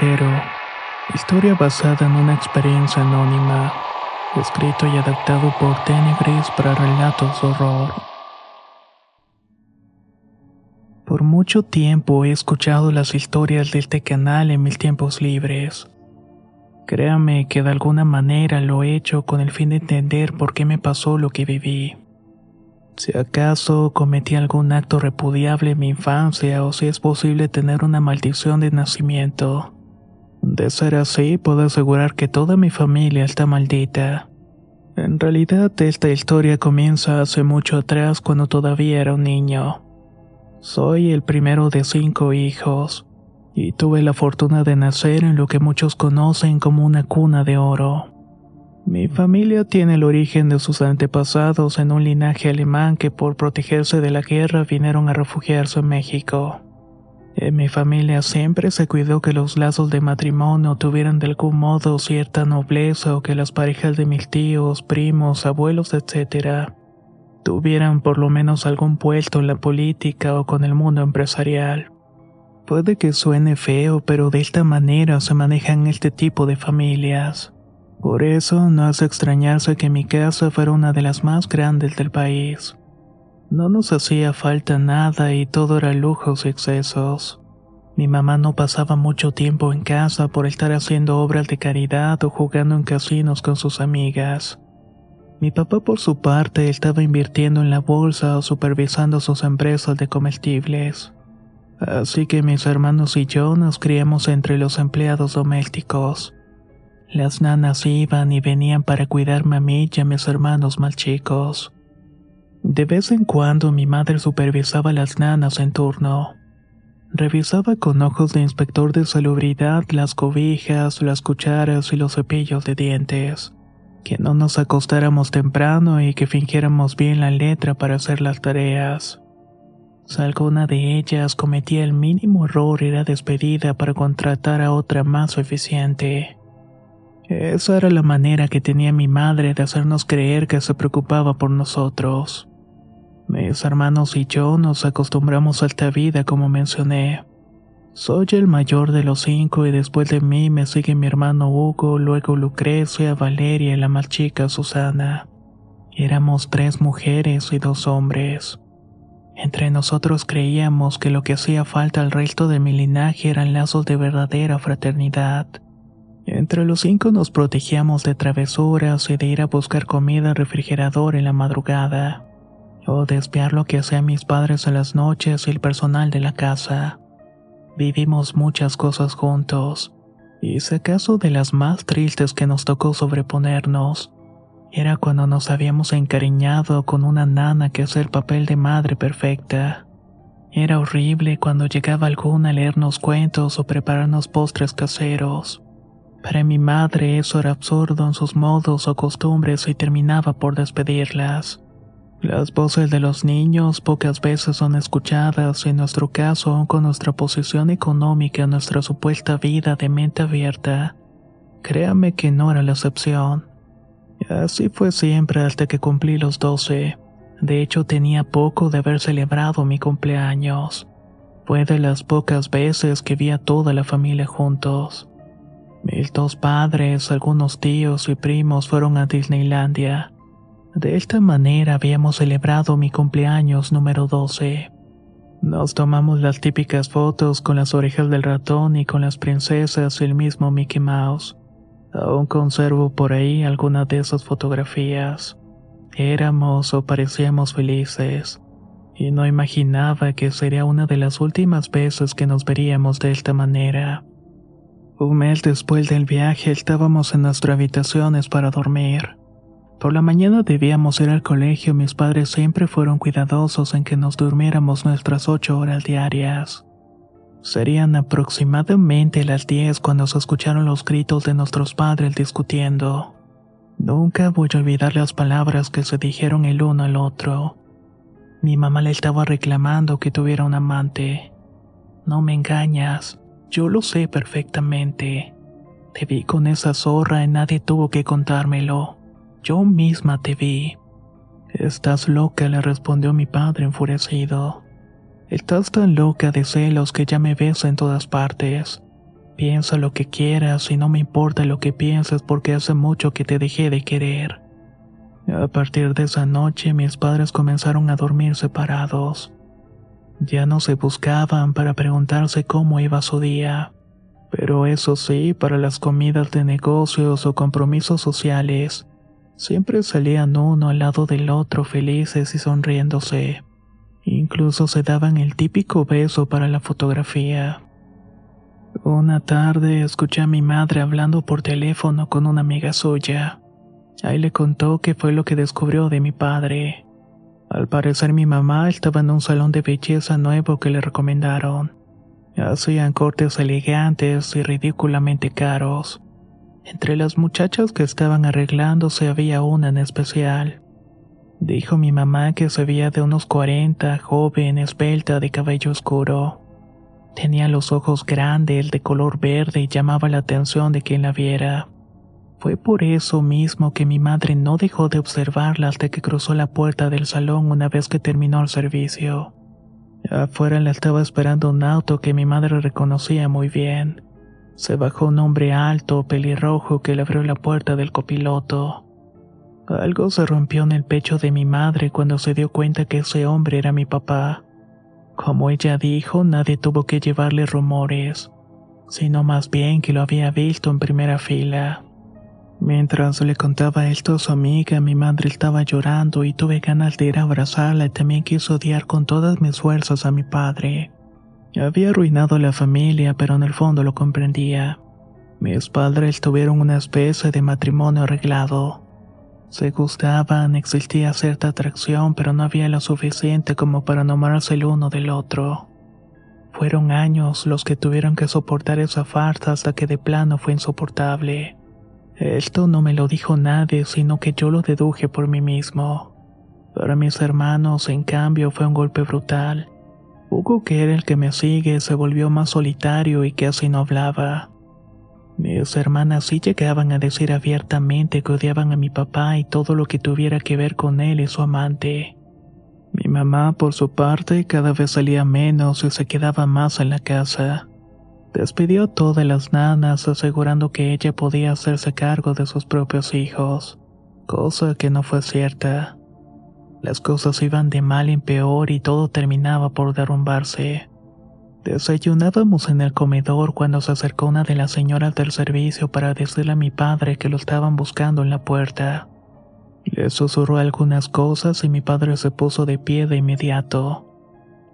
Heredero. Historia basada en una experiencia anónima. Escrito y adaptado por Tenebris para relatos de horror. Por mucho tiempo he escuchado las historias de este canal en mis tiempos libres. Créame que de alguna manera lo he hecho con el fin de entender por qué me pasó lo que viví. Si acaso cometí algún acto repudiable en mi infancia o si es posible tener una maldición de nacimiento. De ser así, puedo asegurar que toda mi familia está maldita. En realidad, esta historia comienza hace mucho atrás cuando todavía era un niño. Soy el primero de cinco hijos, y tuve la fortuna de nacer en lo que muchos conocen como una cuna de oro. Mi familia tiene el origen de sus antepasados en un linaje alemán que por protegerse de la guerra vinieron a refugiarse en México. En mi familia siempre se cuidó que los lazos de matrimonio tuvieran de algún modo cierta nobleza o que las parejas de mis tíos, primos, abuelos, etc., tuvieran por lo menos algún puesto en la política o con el mundo empresarial. Puede que suene feo, pero de esta manera se manejan este tipo de familias. Por eso no hace extrañarse que mi casa fuera una de las más grandes del país. No nos hacía falta nada y todo era lujos y excesos. Mi mamá no pasaba mucho tiempo en casa por estar haciendo obras de caridad o jugando en casinos con sus amigas. Mi papá por su parte estaba invirtiendo en la bolsa o supervisando sus empresas de comestibles. Así que mis hermanos y yo nos criamos entre los empleados domésticos. Las nanas iban y venían para cuidarme a mí y a mis hermanos más chicos. De vez en cuando mi madre supervisaba las nanas en turno. Revisaba con ojos de inspector de salubridad las cobijas, las cucharas y los cepillos de dientes. Que no nos acostáramos temprano y que fingiéramos bien la letra para hacer las tareas. Si alguna de ellas cometía el mínimo error era despedida para contratar a otra más eficiente. Esa era la manera que tenía mi madre de hacernos creer que se preocupaba por nosotros. Mis hermanos y yo nos acostumbramos a esta vida como mencioné. Soy el mayor de los cinco y después de mí me sigue mi hermano Hugo, luego Lucrecia, Valeria y la más chica Susana. Éramos tres mujeres y dos hombres. Entre nosotros creíamos que lo que hacía falta al resto de mi linaje eran lazos de verdadera fraternidad. Entre los cinco nos protegíamos de travesuras y de ir a buscar comida al refrigerador en la madrugada, o de espiar lo que hacían mis padres en las noches y el personal de la casa. Vivimos muchas cosas juntos, y si acaso de las más tristes que nos tocó sobreponernos, era cuando nos habíamos encariñado con una nana que hacía el papel de madre perfecta. Era horrible cuando llegaba alguna a leernos cuentos o prepararnos postres caseros. Para mi madre eso era absurdo en sus modos o costumbres y terminaba por despedirlas. Las voces de los niños pocas veces son escuchadas, en nuestro caso con nuestra posición económica, nuestra supuesta vida de mente abierta. Créame que no era la excepción. Así fue siempre hasta que cumplí los doce. De hecho tenía poco de haber celebrado mi cumpleaños. Fue de las pocas veces que vi a toda la familia juntos. Mis dos padres, algunos tíos y primos fueron a Nos tomamos las típicas fotos con las orejas del ratón y con las princesas y el mismo Mickey Mouse. Aún conservo por ahí algunas de esas fotografías. Éramos o parecíamos felices, y no imaginaba que sería una de las últimas veces que nos veríamos de esta manera. Un mes después del viaje estábamos en nuestras habitaciones para dormir. Por la mañana debíamos ir al colegio, mis padres siempre fueron cuidadosos en que nos durmiéramos nuestras ocho horas diarias. Serían aproximadamente las diez cuando se escucharon los gritos de nuestros padres discutiendo. Nunca voy a olvidar las palabras que se dijeron el uno al otro. Mi mamá le estaba reclamando que tuviera un amante. No me engañas, yo lo sé perfectamente. Te vi con esa zorra y nadie tuvo que contármelo. Yo misma te vi. Estás loca, le respondió mi padre enfurecido. Estás tan loca de celos que ya me ves en todas partes. Piensa lo que quieras y no me importa lo que pienses porque hace mucho que te dejé de querer. A partir de esa noche mis padres comenzaron a dormir separados. Ya no se buscaban para preguntarse cómo iba su día. Pero eso sí, para las comidas de negocios o compromisos sociales, Siempre salían uno al lado del otro felices y sonriéndose. Incluso se daban el típico beso para la fotografía. Una tarde escuché a mi madre hablando por teléfono con una amiga suya. Ahí le contó qué fue lo que descubrió de mi padre. Al parecer mi mamá estaba en un salón de belleza nuevo que le recomendaron. Hacían cortes elegantes y ridículamente caros. Entre las muchachas que estaban arreglándose había una en especial. Dijo mi mamá que se veía de unos 40, joven, esbelta, de cabello oscuro. Tenía los ojos grandes, de color verde y llamaba la atención de quien la viera. Fue por eso mismo que mi madre no dejó de observarla hasta que cruzó la puerta del salón una vez que terminó el servicio. Afuera la estaba esperando un auto que mi madre reconocía muy bien. Se bajó un hombre alto, pelirrojo, que le abrió la puerta del copiloto. Algo se rompió en el pecho de mi madre cuando se dio cuenta que ese hombre era mi papá. Como ella dijo, nadie tuvo que llevarle rumores, sino más bien que lo había visto en primera fila. Mientras le contaba esto a su amiga, mi madre estaba llorando y tuve ganas de ir a abrazarla y también quise odiar con todas mis fuerzas a mi padre. Había arruinado la familia, pero en el fondo lo comprendía. Mis padres tuvieron una especie de matrimonio arreglado. Se gustaban, existía cierta atracción, pero no había lo suficiente como para enamorarse el uno del otro. Fueron años los que tuvieron que soportar esa farsa hasta que de plano fue insoportable. Esto no me lo dijo nadie, sino que yo lo deduje por mí mismo. Para mis hermanos, en cambio, fue un golpe brutal. Hugo, que era el que me sigue, se volvió más solitario y casi no hablaba. Mis hermanas sí llegaban a decir abiertamente que odiaban a mi papá y todo lo que tuviera que ver con él y su amante. Mi mamá, por su parte, cada vez salía menos y se quedaba más en la casa. Despidió todas las nanas asegurando que ella podía hacerse cargo de sus propios hijos, cosa que no fue cierta. Las cosas iban de mal en peor y todo terminaba por derrumbarse. Desayunábamos en el comedor cuando se acercó una de las señoras del servicio para decirle a mi padre que lo estaban buscando en la puerta. Le susurró algunas cosas y mi padre se puso de pie de inmediato.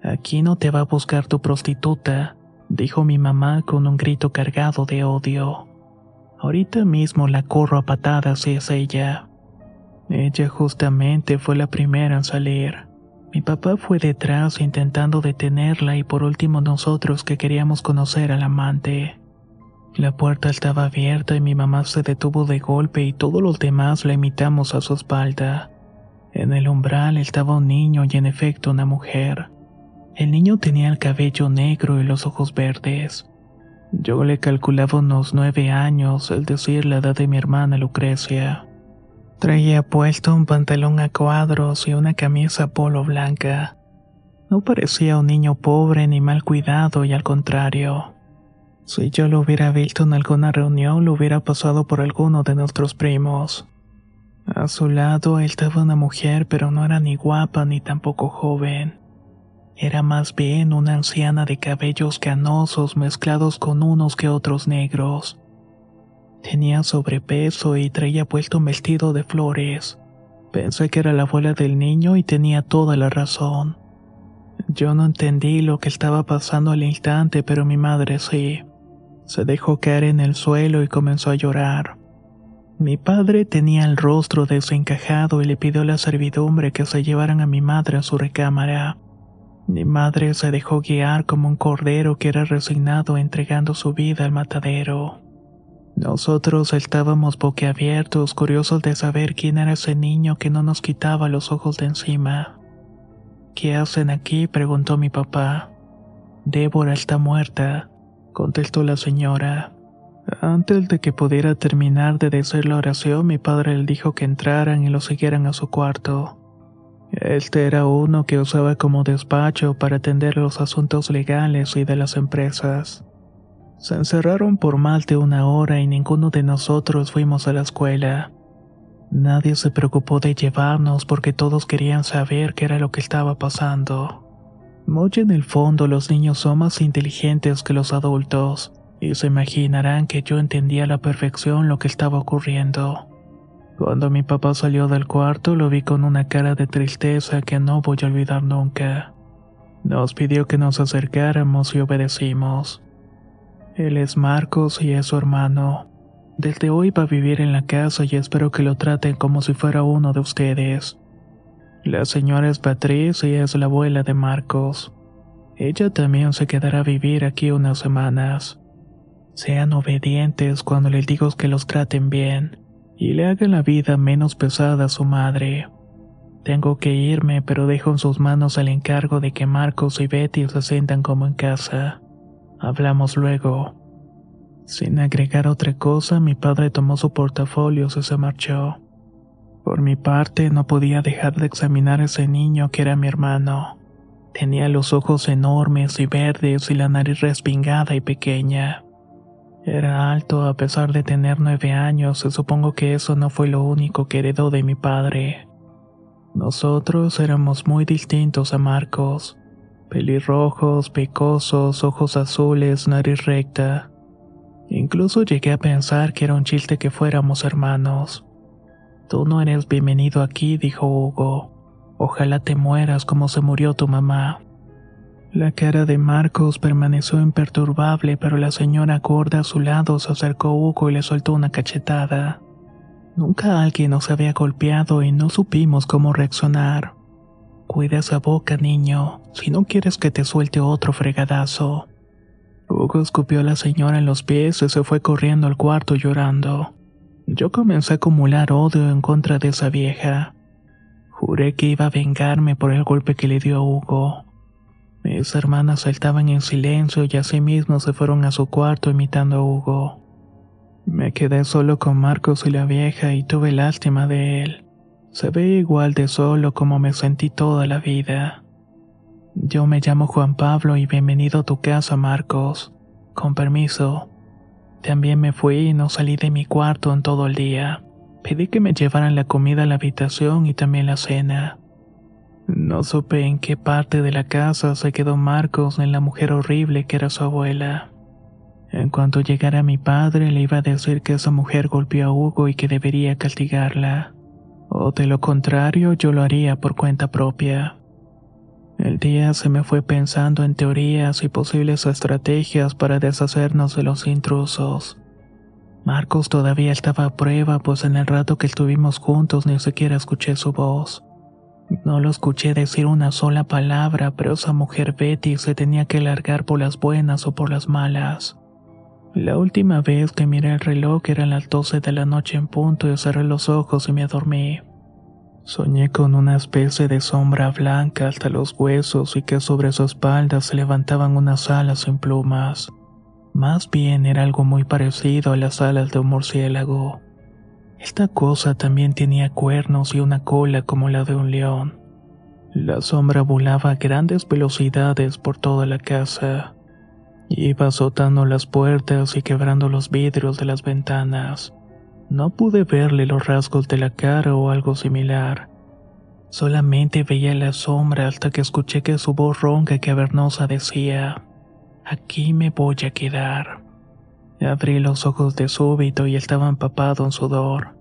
Aquí no te va a buscar tu prostituta, dijo mi mamá con un grito cargado de odio. Ahorita mismo la corro a patadas si es ella. Ella justamente fue la primera en salir. Mi papá fue detrás intentando detenerla y por último nosotros que queríamos conocer al amante. La puerta estaba abierta y mi mamá se detuvo de golpe y todos los demás la imitamos a su espalda. En el umbral estaba un niño y en efecto una mujer. El niño tenía el cabello negro y los ojos verdes. Yo le calculaba unos nueve años, es decir, la edad de mi hermana Lucrecia. Traía puesto un pantalón a cuadros y una camisa polo blanca. No parecía un niño pobre ni mal cuidado y al contrario. Si yo lo hubiera visto en alguna reunión, lo hubiera pasado por alguno de nuestros primos. A su lado estaba una mujer, pero no era ni guapa ni tampoco joven. Era más bien una anciana de cabellos canosos mezclados con unos que otros negros. Tenía sobrepeso y traía puesto un vestido de flores. Pensé que era la abuela del niño y tenía toda la razón. Yo no entendí lo que estaba pasando al instante, pero mi madre sí. Se dejó caer en el suelo y comenzó a llorar. Mi padre tenía el rostro desencajado y le pidió a la servidumbre que se llevaran a mi madre a su recámara. Mi madre se dejó guiar como un cordero que era resignado entregando su vida al matadero. Nosotros estábamos boquiabiertos, curiosos de saber quién era ese niño que no nos quitaba los ojos de encima. ¿Qué hacen aquí? preguntó mi papá. Débora está muerta, contestó la señora. Antes de que pudiera terminar de decir la oración, mi padre le dijo que entraran y lo siguieran a su cuarto. Este era uno que usaba como despacho para atender los asuntos legales y de las empresas. Se encerraron por más de una hora y ninguno de nosotros fuimos a la escuela. Nadie se preocupó de llevarnos porque todos querían saber qué era lo que estaba pasando. Muy en el fondo los niños son más inteligentes que los adultos, y se imaginarán que yo entendía a la perfección lo que estaba ocurriendo. Cuando mi papá salió del cuarto lo vi con una cara de tristeza que no voy a olvidar nunca. Nos pidió que nos acercáramos y obedecimos. Él es Marcos y es su hermano. Desde hoy va a vivir en la casa y espero que lo traten como si fuera uno de ustedes. La señora es Patriz y es la abuela de Marcos. Ella también se quedará a vivir aquí unas semanas. Sean obedientes cuando les digo que los traten bien y le haga la vida menos pesada a su madre. Tengo que irme, pero dejo en sus manos el encargo de que Marcos y Betty se sientan como en casa. Hablamos luego. Sin agregar otra cosa, mi padre tomó su portafolio y se marchó. Por mi parte, no podía dejar de examinar a ese niño que era mi hermano. Tenía los ojos enormes y verdes y la nariz respingada y pequeña. Era alto a pesar de tener nueve años y supongo que eso no fue lo único que heredó de mi padre. Nosotros éramos muy distintos a Marcos. Pelirrojos, pecosos, ojos azules, nariz recta. Incluso llegué a pensar que era un chiste que fuéramos hermanos. Tú no eres bienvenido aquí, dijo Hugo. Ojalá te mueras como se murió tu mamá. La cara de Marcos permaneció imperturbable, pero la señora gorda a su lado se acercó a Hugo y le soltó una cachetada. Nunca alguien nos había golpeado y no supimos cómo reaccionar. Cuida esa boca, niño, si no quieres que te suelte otro fregadazo. Hugo escupió a la señora en los pies y se fue corriendo al cuarto llorando. Yo comencé a acumular odio en contra de esa vieja. Juré que iba a vengarme por el golpe que le dio a Hugo. Mis hermanas saltaban en silencio y asimismo se fueron a su cuarto imitando a Hugo. Me quedé solo con Marcos y la vieja y tuve lástima de él. Se ve igual de solo como me sentí toda la vida. Yo me llamo Juan Pablo y bienvenido a tu casa, Marcos. Con permiso. También me fui y no salí de mi cuarto en todo el día. Pedí que me llevaran la comida a la habitación y también la cena. No supe en qué parte de la casa se quedó Marcos en la mujer horrible que era su abuela. En cuanto llegara mi padre le iba a decir que esa mujer golpeó a Hugo y que debería castigarla. O de lo contrario yo lo haría por cuenta propia. El día se me fue pensando en teorías y posibles estrategias para deshacernos de los intrusos. Marcos todavía estaba a prueba, pues en el rato que estuvimos juntos ni siquiera escuché su voz. No lo escuché decir una sola palabra, pero esa mujer Betty se tenía que largar por las buenas o por las malas. La última vez que miré el reloj eran las doce de la noche en punto y cerré los ojos y me dormí. Soñé con una especie de sombra blanca hasta los huesos y que sobre su espalda se levantaban unas alas sin plumas. Más bien era algo muy parecido a las alas de un murciélago. Esta cosa también tenía cuernos y una cola como la de un león. La sombra volaba a grandes velocidades por toda la casa. Iba azotando las puertas y quebrando los vidrios de las ventanas. No pude verle los rasgos de la cara o algo similar. Solamente veía la sombra hasta que escuché que su voz ronca y cavernosa decía, Aquí me voy a quedar. Abrí los ojos de súbito y estaba empapado en sudor.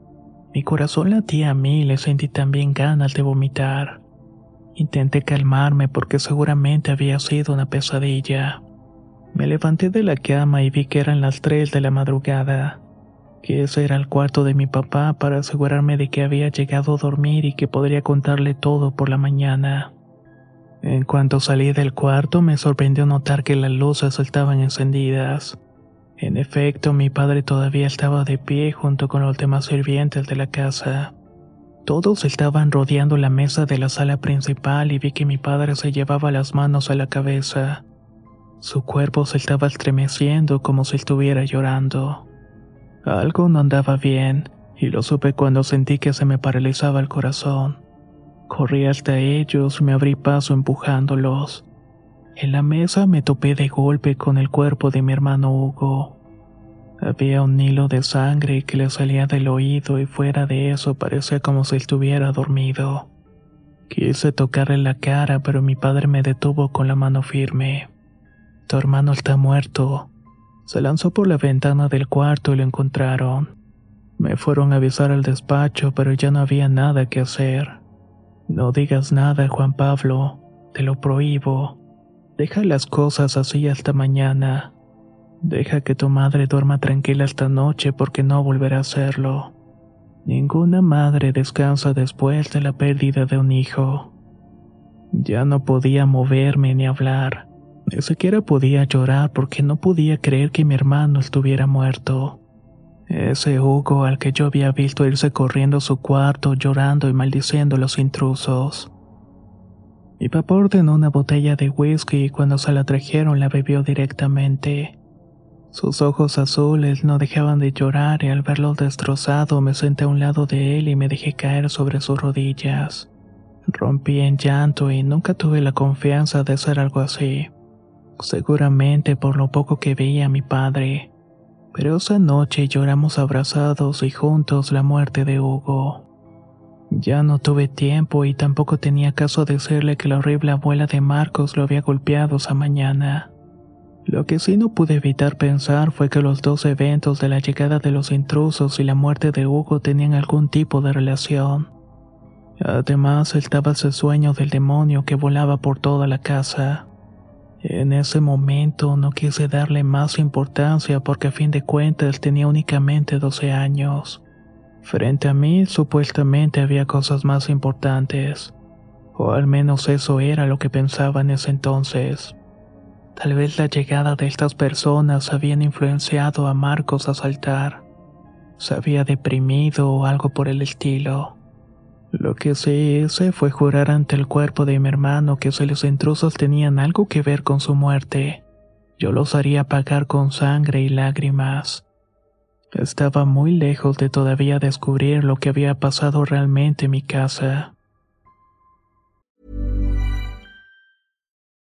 Mi corazón latía a mí y le sentí también ganas de vomitar. Intenté calmarme porque seguramente había sido una pesadilla. Me levanté de la cama y vi que eran las tres de la madrugada, que ese era el cuarto de mi papá para asegurarme de que había llegado a dormir y que podría contarle todo por la mañana. En cuanto salí del cuarto me sorprendió notar que las luces estaban encendidas. En efecto, mi padre todavía estaba de pie junto con los demás sirvientes de la casa. Todos estaban rodeando la mesa de la sala principal y vi que mi padre se llevaba las manos a la cabeza. Su cuerpo se estaba estremeciendo como si estuviera llorando. Algo no andaba bien, y lo supe cuando sentí que se me paralizaba el corazón. Corrí hasta ellos me abrí paso empujándolos. En la mesa me topé de golpe con el cuerpo de mi hermano Hugo. Había un hilo de sangre que le salía del oído y fuera de eso parecía como si estuviera dormido. Quise tocarle la cara, pero mi padre me detuvo con la mano firme. Tu hermano está muerto. Se lanzó por la ventana del cuarto y lo encontraron. Me fueron a avisar al despacho, pero ya no había nada que hacer. No digas nada, Juan Pablo. Te lo prohíbo. Deja las cosas así hasta mañana. Deja que tu madre duerma tranquila esta noche porque no volverá a hacerlo. Ninguna madre descansa después de la pérdida de un hijo. Ya no podía moverme ni hablar. Ni siquiera podía llorar porque no podía creer que mi hermano estuviera muerto. Ese Hugo al que yo había visto irse corriendo a su cuarto llorando y maldiciendo a los intrusos. Mi papá ordenó una botella de whisky y cuando se la trajeron la bebió directamente. Sus ojos azules no dejaban de llorar y al verlo destrozado me senté a un lado de él y me dejé caer sobre sus rodillas. Rompí en llanto y nunca tuve la confianza de hacer algo así. Seguramente por lo poco que veía a mi padre. Pero esa noche lloramos abrazados y juntos la muerte de Hugo. Ya no tuve tiempo y tampoco tenía caso decirle que la horrible abuela de Marcos lo había golpeado esa mañana. Lo que sí no pude evitar pensar fue que los dos eventos de la llegada de los intrusos y la muerte de Hugo tenían algún tipo de relación. Además estaba ese sueño del demonio que volaba por toda la casa. En ese momento no quise darle más importancia porque a fin de cuentas tenía únicamente 12 años. Frente a mí supuestamente había cosas más importantes, o al menos eso era lo que pensaba en ese entonces. Tal vez la llegada de estas personas habían influenciado a Marcos a saltar. Se había deprimido o algo por el estilo. Lo que sí hice fue jurar ante el cuerpo de mi hermano que si los intrusos tenían algo que ver con su muerte, yo los haría pagar con sangre y lágrimas. Estaba muy lejos de todavía descubrir lo que había pasado realmente en mi casa.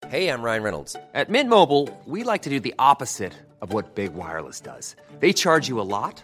Hey, I'm Ryan Reynolds. At Mint Mobile, we like to do the opposite of what Big Wireless does. They charge you a lot,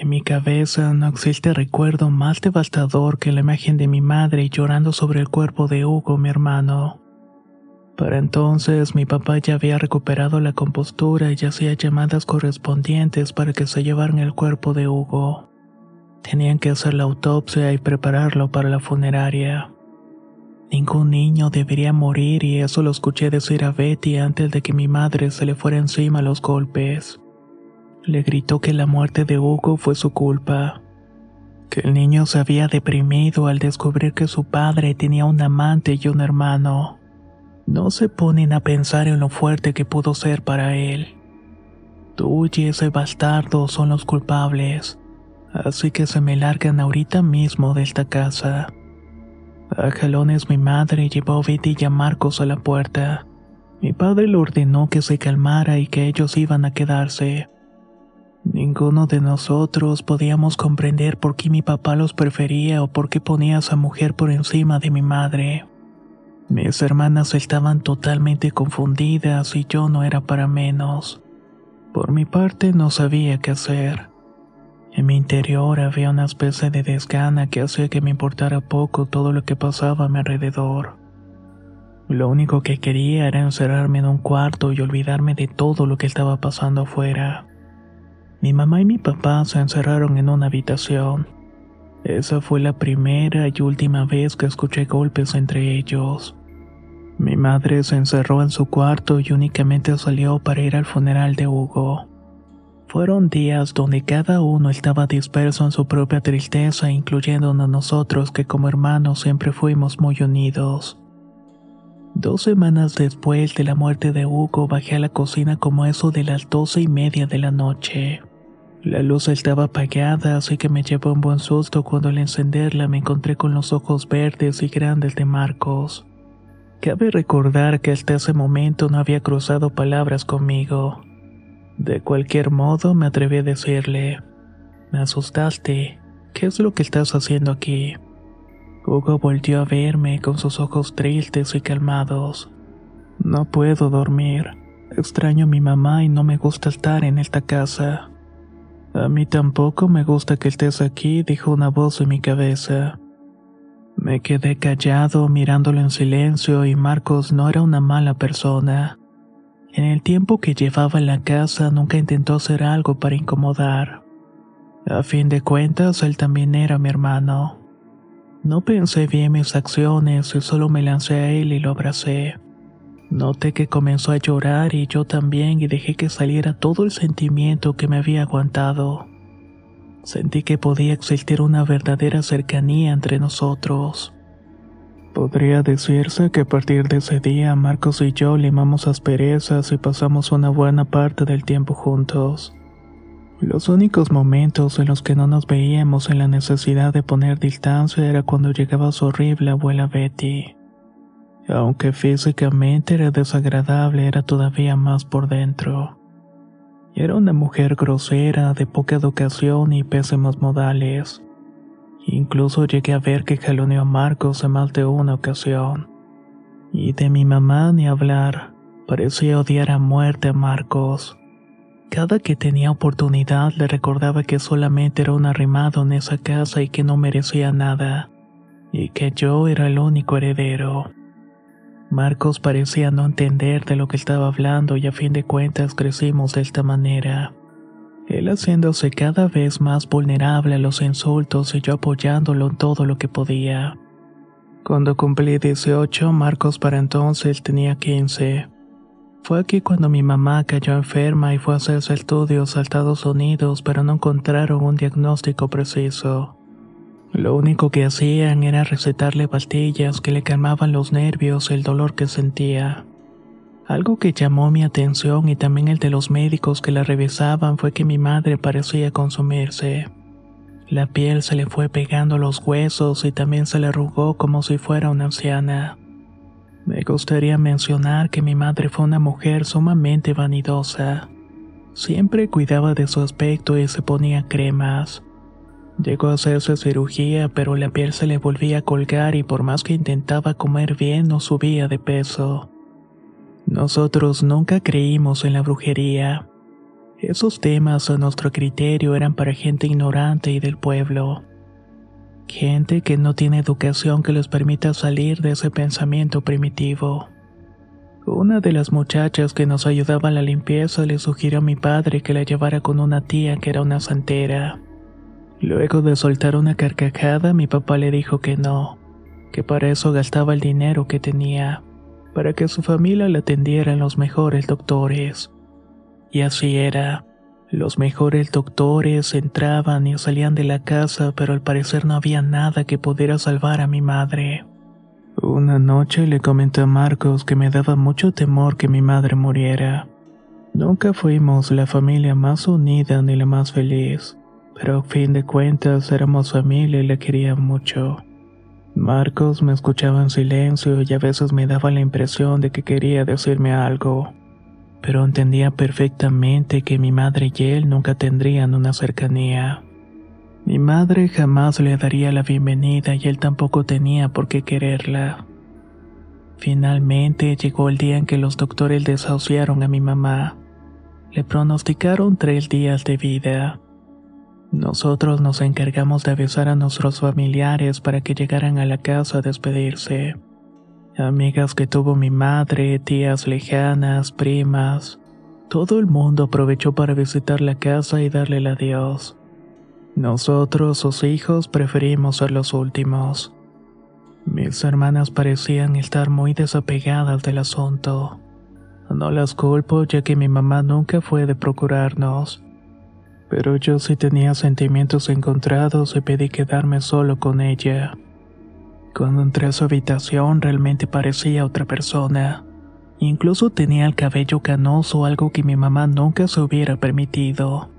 En mi cabeza no existe recuerdo más devastador que la imagen de mi madre llorando sobre el cuerpo de Hugo, mi hermano. Para entonces mi papá ya había recuperado la compostura y hacía llamadas correspondientes para que se llevaran el cuerpo de Hugo. Tenían que hacer la autopsia y prepararlo para la funeraria. Ningún niño debería morir y eso lo escuché decir a Betty antes de que mi madre se le fuera encima los golpes. Le gritó que la muerte de Hugo fue su culpa, que el niño se había deprimido al descubrir que su padre tenía un amante y un hermano. No se ponen a pensar en lo fuerte que pudo ser para él. Tú y ese bastardo son los culpables, así que se me largan ahorita mismo de esta casa. A jalones mi madre llevó a Betty y a Marcos a la puerta. Mi padre le ordenó que se calmara y que ellos iban a quedarse. Ninguno de nosotros podíamos comprender por qué mi papá los prefería o por qué ponía a esa mujer por encima de mi madre. Mis hermanas estaban totalmente confundidas y yo no era para menos. Por mi parte no sabía qué hacer. En mi interior había una especie de desgana que hacía que me importara poco todo lo que pasaba a mi alrededor. Lo único que quería era encerrarme en un cuarto y olvidarme de todo lo que estaba pasando afuera. Mi mamá y mi papá se encerraron en una habitación. Esa fue la primera y última vez que escuché golpes entre ellos. Mi madre se encerró en su cuarto y únicamente salió para ir al funeral de Hugo. Fueron días donde cada uno estaba disperso en su propia tristeza, incluyéndonos nosotros que como hermanos siempre fuimos muy unidos. Dos semanas después de la muerte de Hugo bajé a la cocina como eso de las doce y media de la noche. La luz estaba apagada, así que me llevó un buen susto cuando al encenderla me encontré con los ojos verdes y grandes de Marcos. Cabe recordar que hasta ese momento no había cruzado palabras conmigo. De cualquier modo, me atreví a decirle, me asustaste, ¿qué es lo que estás haciendo aquí? Hugo volvió a verme con sus ojos tristes y calmados. No puedo dormir. Extraño a mi mamá y no me gusta estar en esta casa. A mí tampoco me gusta que estés aquí, dijo una voz en mi cabeza. Me quedé callado mirándolo en silencio y Marcos no era una mala persona. En el tiempo que llevaba en la casa nunca intentó hacer algo para incomodar. A fin de cuentas, él también era mi hermano. No pensé bien mis acciones y solo me lancé a él y lo abracé. Noté que comenzó a llorar y yo también y dejé que saliera todo el sentimiento que me había aguantado. Sentí que podía existir una verdadera cercanía entre nosotros. Podría decirse que a partir de ese día Marcos y yo limamos asperezas y pasamos una buena parte del tiempo juntos. Los únicos momentos en los que no nos veíamos en la necesidad de poner distancia era cuando llegaba su horrible abuela Betty. Aunque físicamente era desagradable, era todavía más por dentro. Era una mujer grosera, de poca educación y pésimos modales. Incluso llegué a ver que jaloneó a Marcos en más de una ocasión. Y de mi mamá ni hablar. Parecía odiar a muerte a Marcos. Cada que tenía oportunidad le recordaba que solamente era un arrimado en esa casa y que no merecía nada. Y que yo era el único heredero. Marcos parecía no entender de lo que estaba hablando y a fin de cuentas crecimos de esta manera él haciéndose cada vez más vulnerable a los insultos y yo apoyándolo en todo lo que podía. Cuando cumplí 18, Marcos para entonces tenía 15. Fue aquí cuando mi mamá cayó enferma y fue a hacerse estudios a Estados Unidos, pero no encontraron un diagnóstico preciso. Lo único que hacían era recetarle pastillas que le calmaban los nervios y el dolor que sentía. Algo que llamó mi atención y también el de los médicos que la revisaban fue que mi madre parecía consumirse. La piel se le fue pegando a los huesos y también se le arrugó como si fuera una anciana. Me gustaría mencionar que mi madre fue una mujer sumamente vanidosa. Siempre cuidaba de su aspecto y se ponía cremas. Llegó a hacerse cirugía, pero la piel se le volvía a colgar y por más que intentaba comer bien no subía de peso. Nosotros nunca creímos en la brujería. Esos temas a nuestro criterio eran para gente ignorante y del pueblo. Gente que no tiene educación que les permita salir de ese pensamiento primitivo. Una de las muchachas que nos ayudaba a la limpieza le sugirió a mi padre que la llevara con una tía que era una santera. Luego de soltar una carcajada, mi papá le dijo que no, que para eso gastaba el dinero que tenía, para que su familia la atendiera en los mejores doctores. Y así era. Los mejores doctores entraban y salían de la casa, pero al parecer no había nada que pudiera salvar a mi madre. Una noche le comenté a Marcos que me daba mucho temor que mi madre muriera. Nunca fuimos la familia más unida ni la más feliz, pero a fin de cuentas éramos familia y la quería mucho. Marcos me escuchaba en silencio y a veces me daba la impresión de que quería decirme algo, pero entendía perfectamente que mi madre y él nunca tendrían una cercanía. Mi madre jamás le daría la bienvenida y él tampoco tenía por qué quererla. Finalmente llegó el día en que los doctores desahuciaron a mi mamá. Le pronosticaron tres días de vida. Nosotros nos encargamos de avisar a nuestros familiares para que llegaran a la casa a despedirse. Amigas que tuvo mi madre, tías lejanas, primas. Todo el mundo aprovechó para visitar la casa y darle el adiós. Nosotros, sus hijos, preferimos ser los últimos. Mis hermanas parecían estar muy desapegadas del asunto. No las culpo ya que mi mamá nunca fue de procurarnos. Pero yo sí tenía sentimientos encontrados y pedí quedarme solo con ella. Cuando entré a su habitación realmente parecía otra persona. Incluso tenía el cabello canoso, algo que mi mamá nunca se hubiera permitido.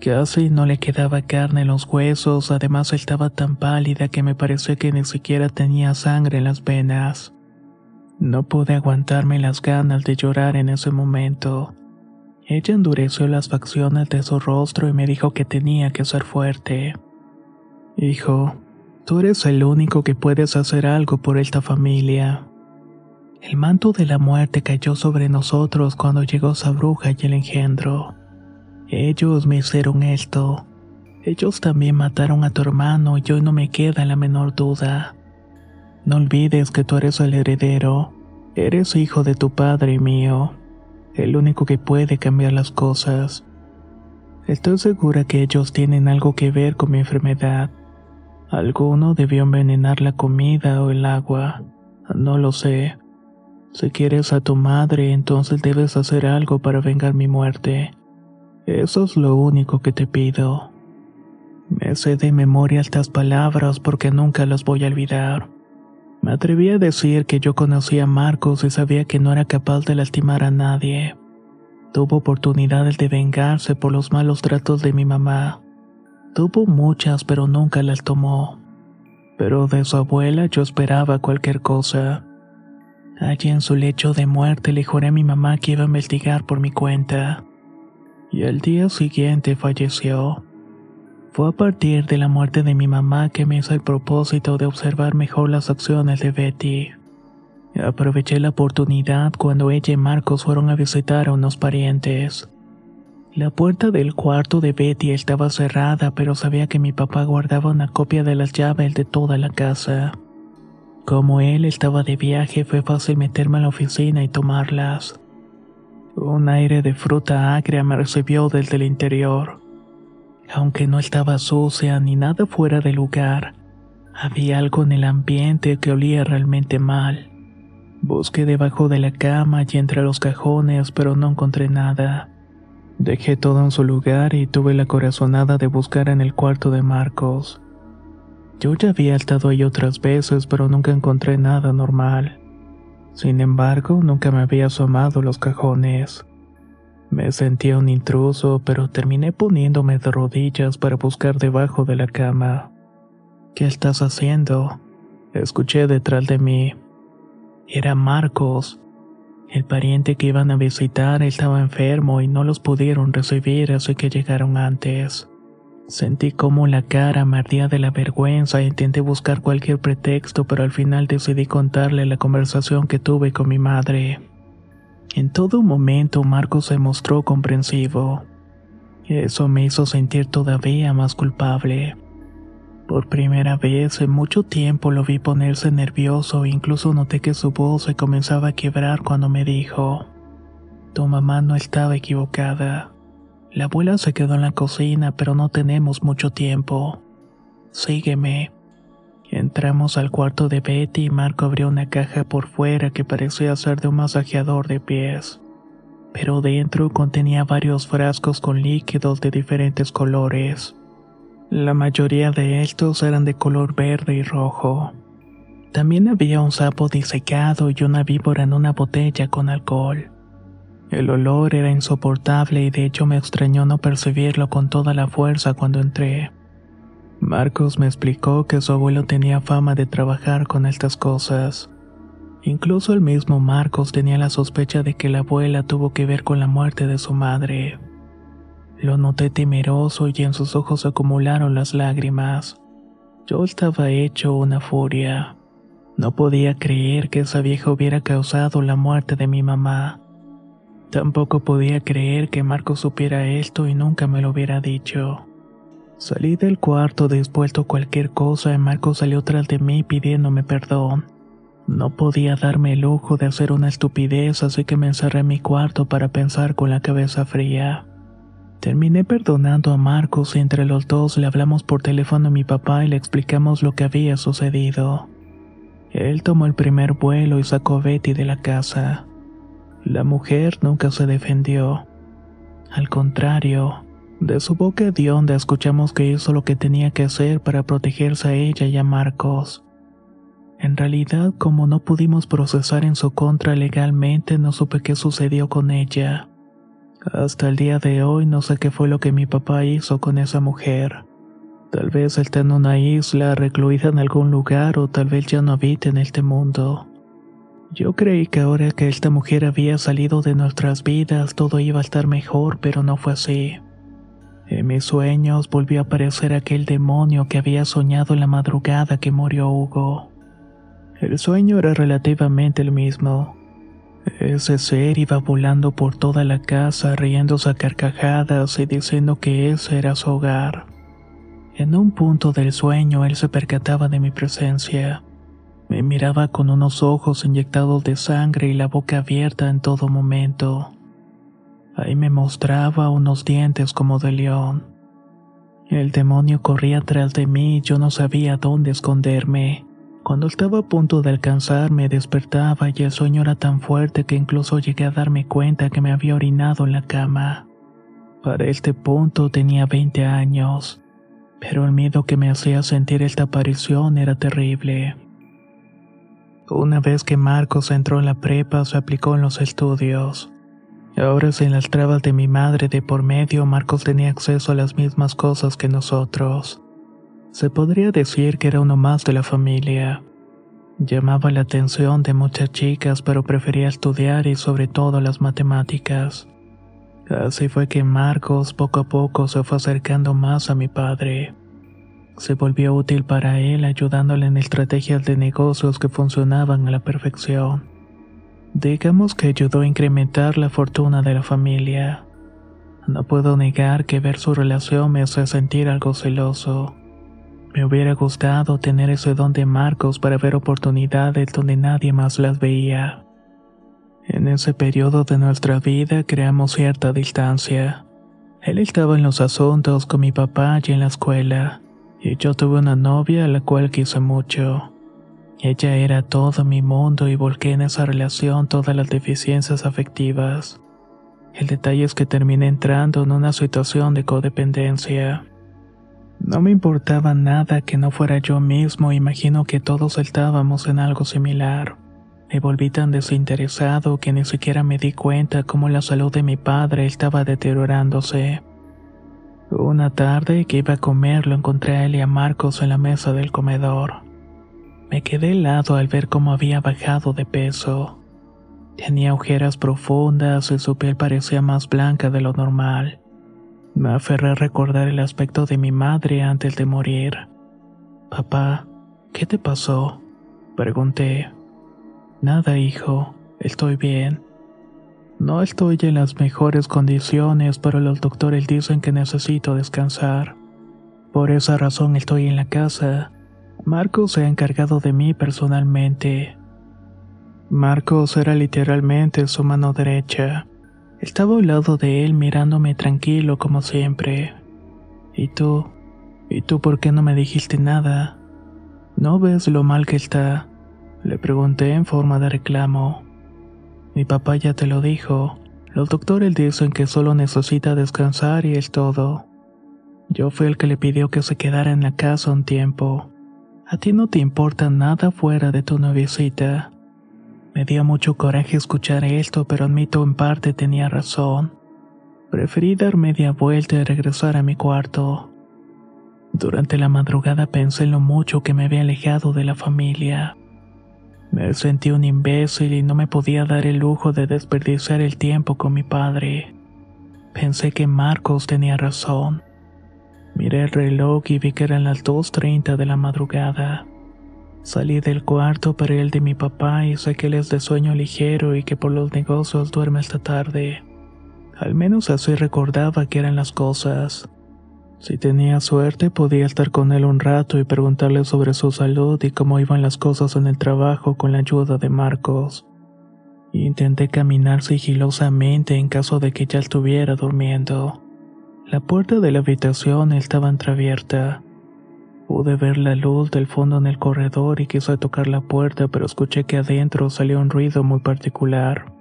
Casi no le quedaba carne en los huesos, además estaba tan pálida que me pareció que ni siquiera tenía sangre en las venas. No pude aguantarme las ganas de llorar en ese momento. Ella endureció las facciones de su rostro y me dijo que tenía que ser fuerte. Hijo, tú eres el único que puedes hacer algo por esta familia. El manto de la muerte cayó sobre nosotros cuando llegó esa bruja y el engendro. Ellos me hicieron esto. Ellos también mataron a tu hermano y hoy no me queda la menor duda. No olvides que tú eres el heredero, eres hijo de tu padre mío, el único que puede cambiar las cosas. Estoy segura que ellos tienen algo que ver con mi enfermedad. Alguno debió envenenar la comida o el agua. No lo sé. Si quieres a tu madre, entonces debes hacer algo para vengar mi muerte. Eso es lo único que te pido. Me sé de memoria estas palabras porque nunca las voy a olvidar. Me atreví a decir que yo conocía a Marcos y sabía que no era capaz de lastimar a nadie. Tuvo oportunidades de vengarse por los malos tratos de mi mamá. Tuvo muchas, pero nunca las tomó. Pero de su abuela yo esperaba cualquier cosa. Allí en su lecho de muerte le juré a mi mamá que iba a investigar por mi cuenta. Y al día siguiente falleció. Fue a partir de la muerte de mi mamá que me hizo el propósito de observar mejor las acciones de Betty. Aproveché la oportunidad cuando ella y Marcos fueron a visitar a unos parientes. La puerta del cuarto de Betty estaba cerrada, pero sabía que mi papá guardaba una copia de las llaves de toda la casa. Como él estaba de viaje, fue fácil meterme a la oficina y tomarlas. Un aire de fruta agria me recibió desde el interior. Aunque no estaba sucia ni nada fuera de lugar, había algo en el ambiente que olía realmente mal. Busqué debajo de la cama y entre los cajones, pero no encontré nada. Dejé todo en su lugar y tuve la corazonada de buscar en el cuarto de Marcos. Yo ya había estado ahí otras veces, pero nunca encontré nada normal. Sin embargo, nunca me había asomado los cajones. Me sentía un intruso, pero terminé poniéndome de rodillas para buscar debajo de la cama. ¿Qué estás haciendo? Escuché detrás de mí. Era Marcos. El pariente que iban a visitar estaba enfermo y no los pudieron recibir, así que llegaron antes. Sentí como la cara me ardía de la vergüenza e intenté buscar cualquier pretexto, pero al final decidí contarle la conversación que tuve con mi madre. En todo momento Marcos se mostró comprensivo. Eso me hizo sentir todavía más culpable. Por primera vez en mucho tiempo lo vi ponerse nervioso e incluso noté que su voz se comenzaba a quebrar cuando me dijo, Tu mamá no estaba equivocada. La abuela se quedó en la cocina, pero no tenemos mucho tiempo. Sígueme. Entramos al cuarto de Betty y Marco abrió una caja por fuera que parecía ser de un masajeador de pies, pero dentro contenía varios frascos con líquidos de diferentes colores. La mayoría de estos eran de color verde y rojo. También había un sapo disecado y una víbora en una botella con alcohol. El olor era insoportable y de hecho me extrañó no percibirlo con toda la fuerza cuando entré. Marcos me explicó que su abuelo tenía fama de trabajar con estas cosas. Incluso el mismo Marcos tenía la sospecha de que la abuela tuvo que ver con la muerte de su madre. Lo noté temeroso y en sus ojos acumularon las lágrimas. Yo estaba hecho una furia. No podía creer que esa vieja hubiera causado la muerte de mi mamá. Tampoco podía creer que Marcos supiera esto y nunca me lo hubiera dicho. Salí del cuarto dispuesto a cualquier cosa y Marcos salió tras de mí pidiéndome perdón. No podía darme el lujo de hacer una estupidez, así que me encerré en mi cuarto para pensar con la cabeza fría. Terminé perdonando a Marcos y entre los dos le hablamos por teléfono a mi papá y le explicamos lo que había sucedido. Él tomó el primer vuelo y sacó a Betty de la casa. La mujer nunca se defendió. Al contrario, de su boca de onda escuchamos que hizo lo que tenía que hacer para protegerse a ella y a Marcos. En realidad, como no pudimos procesar en su contra legalmente, no supe qué sucedió con ella. Hasta el día de hoy no sé qué fue lo que mi papá hizo con esa mujer. Tal vez está en una isla recluida en algún lugar o tal vez ya no habita en este mundo. Yo creí que ahora que esta mujer había salido de nuestras vidas todo iba a estar mejor, pero no fue así. En mis sueños volvió a aparecer aquel demonio que había soñado en la madrugada que murió Hugo. El sueño era relativamente el mismo. Ese ser iba volando por toda la casa riéndose a carcajadas y diciendo que ese era su hogar. En un punto del sueño él se percataba de mi presencia. Me miraba con unos ojos inyectados de sangre y la boca abierta en todo momento. Ahí me mostraba unos dientes como de león. El demonio corría tras de mí y yo no sabía dónde esconderme. Cuando estaba a punto de alcanzarme despertaba y el sueño era tan fuerte que incluso llegué a darme cuenta que me había orinado en la cama. Para este punto tenía 20 años pero el miedo que me hacía sentir esta aparición era terrible. Una vez que Marcos entró en la prepa, se aplicó en los estudios. Ahora sin las trabas de mi madre de por medio, Marcos tenía acceso a las mismas cosas que nosotros. Se podría decir que era uno más de la familia. Llamaba la atención de muchas chicas, pero prefería estudiar y sobre todo las matemáticas. Así fue que Marcos poco a poco se fue acercando más a mi padre. Se volvió útil para él ayudándole en estrategias de negocios que funcionaban a la perfección. Digamos que ayudó a incrementar la fortuna de la familia. No puedo negar que ver su relación me hace sentir algo celoso. Me hubiera gustado tener ese don de Marcos para ver oportunidades donde nadie más las veía. En ese periodo de nuestra vida creamos cierta distancia. Él estaba en los asuntos con mi papá y en la escuela, y yo tuve una novia a la cual quise mucho. Ella era todo mi mundo y volqué en esa relación todas las deficiencias afectivas. El detalle es que terminé entrando en una situación de codependencia. No me importaba nada que no fuera yo mismo, imagino que todos estábamos en algo similar. Me volví tan desinteresado que ni siquiera me di cuenta cómo la salud de mi padre estaba deteriorándose. Una tarde que iba a comer lo encontré a él y a Marcos en la mesa del comedor. Me quedé helado al ver cómo había bajado de peso. Tenía ojeras profundas y su piel parecía más blanca de lo normal. Me aferré a recordar el aspecto de mi madre antes de morir. Papá, ¿qué te pasó? Pregunté. Nada, hijo, estoy bien. No estoy en las mejores condiciones, pero los doctores dicen que necesito descansar. Por esa razón estoy en la casa. Marcos se ha encargado de mí personalmente. Marcos era literalmente su mano derecha. Estaba al lado de él mirándome tranquilo como siempre. ¿Y tú? ¿Y tú por qué no me dijiste nada? ¿No ves lo mal que está? Le pregunté en forma de reclamo. Mi papá ya te lo dijo. Los doctores dicen que solo necesita descansar y es todo. Yo fui el que le pidió que se quedara en la casa un tiempo. A ti no te importa nada fuera de tu noviecita. Me dio mucho coraje escuchar esto, pero admito en parte tenía razón. Preferí dar media vuelta y regresar a mi cuarto. Durante la madrugada pensé en lo mucho que me había alejado de la familia. Me sentí un imbécil y no me podía dar el lujo de desperdiciar el tiempo con mi padre. Pensé que Marcos tenía razón. Miré el reloj y vi que eran las 2.30 de la madrugada. Salí del cuarto para el de mi papá y sé que él es de sueño ligero y que por los negocios duerme esta tarde. Al menos así recordaba que eran las cosas. Si tenía suerte podía estar con él un rato y preguntarle sobre su salud y cómo iban las cosas en el trabajo con la ayuda de Marcos. Intenté caminar sigilosamente en caso de que ya estuviera durmiendo. La puerta de la habitación estaba entreabierta. Pude ver la luz del fondo en el corredor y quise tocar la puerta, pero escuché que adentro salió un ruido muy particular.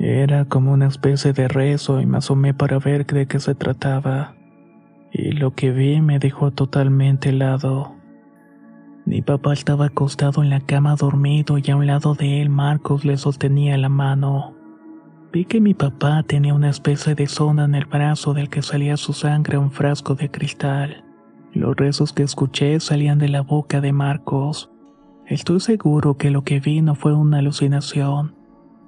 Era como una especie de rezo y me asomé para ver de qué se trataba. Y lo que vi me dejó totalmente helado. Mi papá estaba acostado en la cama dormido y a un lado de él Marcos le sostenía la mano. Vi que mi papá tenía una especie de sonda en el brazo del que salía su sangre a un frasco de cristal. Los rezos que escuché salían de la boca de Marcos. Estoy seguro que lo que vi no fue una alucinación,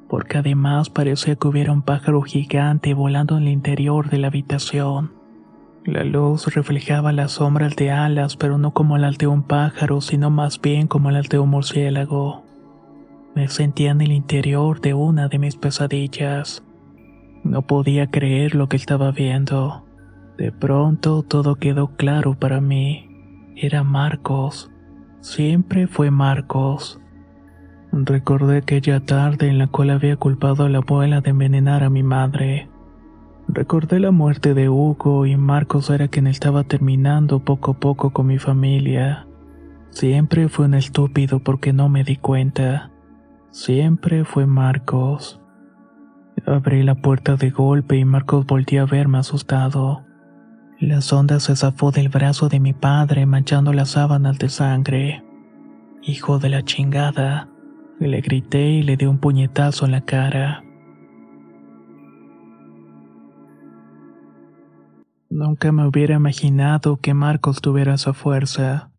porque además parecía que hubiera un pájaro gigante volando en el interior de la habitación. La luz reflejaba las sombras de alas, pero no como las de un pájaro, sino más bien como las de un murciélago. Me sentía en el interior de una de mis pesadillas. No podía creer lo que estaba viendo. De pronto todo quedó claro para mí. Era Marcos. Siempre fue Marcos. Recordé aquella tarde en la cual había culpado a la abuela de envenenar a mi madre. Recordé la muerte de Hugo y Marcos era quien estaba terminando poco a poco con mi familia. Siempre fue un estúpido porque no me di cuenta. Siempre fue Marcos. Abrí la puerta de golpe y Marcos volvió a verme asustado. La sonda se zafó del brazo de mi padre manchando las sábanas de sangre. Hijo de la chingada. Le grité y le di un puñetazo en la cara. Nunca me hubiera imaginado que Marcos tuviera esa fuerza.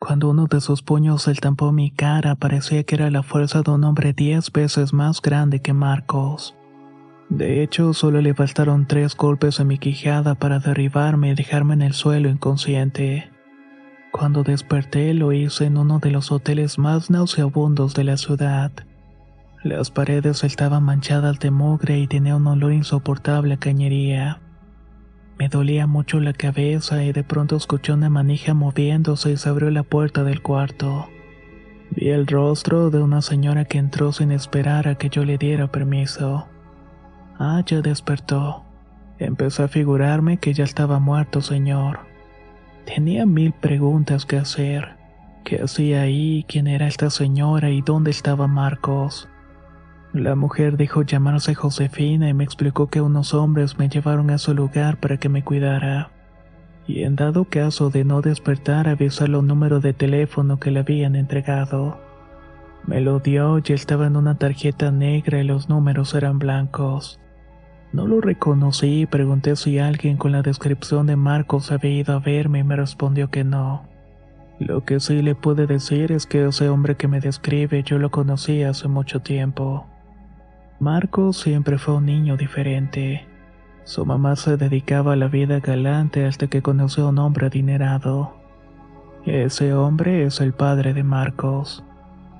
Cuando uno de sus puños estampó mi cara, parecía que era la fuerza de un hombre diez veces más grande que Marcos. De hecho, solo le faltaron tres golpes a mi quijada para derribarme y dejarme en el suelo inconsciente. Cuando desperté lo hice en uno de los hoteles más nauseabundos de la ciudad. Las paredes estaban manchadas de mugre y tenía un olor insoportable a cañería. Me dolía mucho la cabeza y de pronto escuché una manija moviéndose y se abrió la puerta del cuarto. Vi el rostro de una señora que entró sin esperar a que yo le diera permiso. Ah, ya despertó. Empezó a figurarme que ya estaba muerto, señor. Tenía mil preguntas que hacer. ¿Qué hacía ahí? ¿Quién era esta señora? ¿Y dónde estaba Marcos? La mujer dijo llamarse Josefina y me explicó que unos hombres me llevaron a su lugar para que me cuidara. Y en dado caso de no despertar, avisarle un número de teléfono que le habían entregado. Me lo dio y estaba en una tarjeta negra y los números eran blancos. No lo reconocí y pregunté si alguien con la descripción de Marcos había ido a verme y me respondió que no. Lo que sí le pude decir es que ese hombre que me describe yo lo conocí hace mucho tiempo. Marcos siempre fue un niño diferente. Su mamá se dedicaba a la vida galante hasta que conoció a un hombre adinerado. Ese hombre es el padre de Marcos.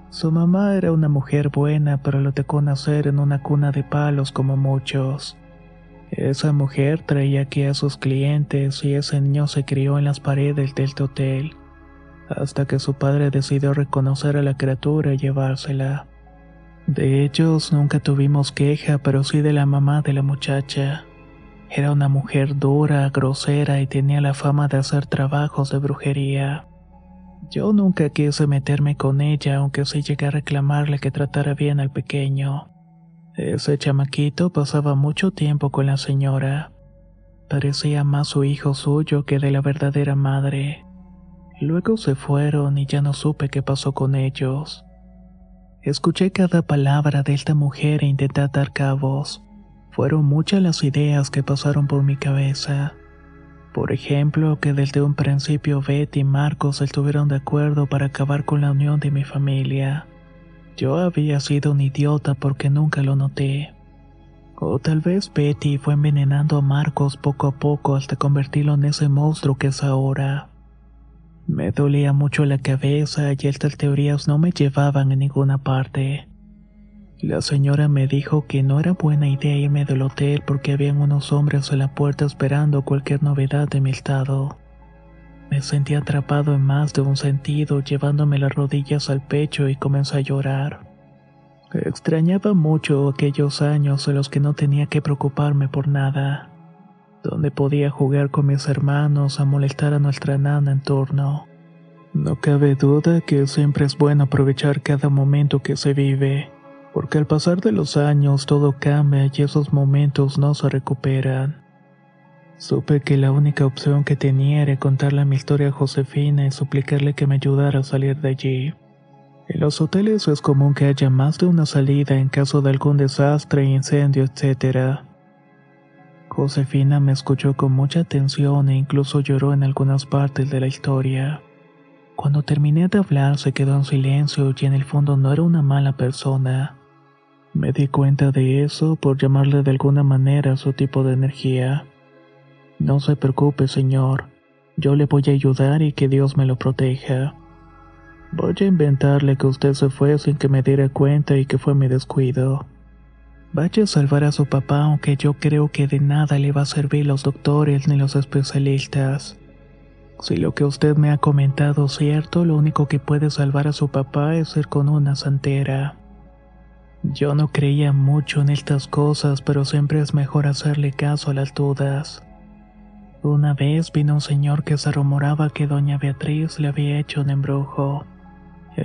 Su mamá era una mujer buena, pero lo tocó nacer en una cuna de palos como muchos. Esa mujer traía aquí a sus clientes y ese niño se crió en las paredes del hotel, hasta que su padre decidió reconocer a la criatura y llevársela. De ellos nunca tuvimos queja, pero sí de la mamá de la muchacha. Era una mujer dura, grosera y tenía la fama de hacer trabajos de brujería. Yo nunca quise meterme con ella, aunque sí llegué a reclamarle que tratara bien al pequeño. Ese chamaquito pasaba mucho tiempo con la señora. Parecía más su hijo suyo que de la verdadera madre. Luego se fueron y ya no supe qué pasó con ellos. Escuché cada palabra de esta mujer e intenté atar cabos. Fueron muchas las ideas que pasaron por mi cabeza. Por ejemplo, que desde un principio Betty y Marcos estuvieron de acuerdo para acabar con la unión de mi familia. Yo había sido un idiota porque nunca lo noté. O tal vez Betty fue envenenando a Marcos poco a poco hasta convertirlo en ese monstruo que es ahora. Me dolía mucho la cabeza y estas teorías no me llevaban a ninguna parte. La señora me dijo que no era buena idea irme del hotel porque habían unos hombres en la puerta esperando cualquier novedad de mi estado. Me sentí atrapado en más de un sentido, llevándome las rodillas al pecho y comencé a llorar. Extrañaba mucho aquellos años en los que no tenía que preocuparme por nada, donde podía jugar con mis hermanos a molestar a nuestra nana en torno. No cabe duda que siempre es bueno aprovechar cada momento que se vive, porque al pasar de los años todo cambia y esos momentos no se recuperan. Supe que la única opción que tenía era contarle mi historia a Josefina y suplicarle que me ayudara a salir de allí. En los hoteles es común que haya más de una salida en caso de algún desastre, incendio, etc. Josefina me escuchó con mucha atención e incluso lloró en algunas partes de la historia. Cuando terminé de hablar se quedó en silencio y en el fondo no era una mala persona. Me di cuenta de eso por llamarle de alguna manera su tipo de energía. No se preocupe, señor. Yo le voy a ayudar y que Dios me lo proteja. Voy a inventarle que usted se fue sin que me diera cuenta y que fue mi descuido. Vaya a salvar a su papá, aunque yo creo que de nada le va a servir los doctores ni los especialistas. Si lo que usted me ha comentado es cierto, lo único que puede salvar a su papá es ir con una santera. Yo no creía mucho en estas cosas, pero siempre es mejor hacerle caso a las dudas. Una vez vino un señor que se rumoraba que doña Beatriz le había hecho un embrujo.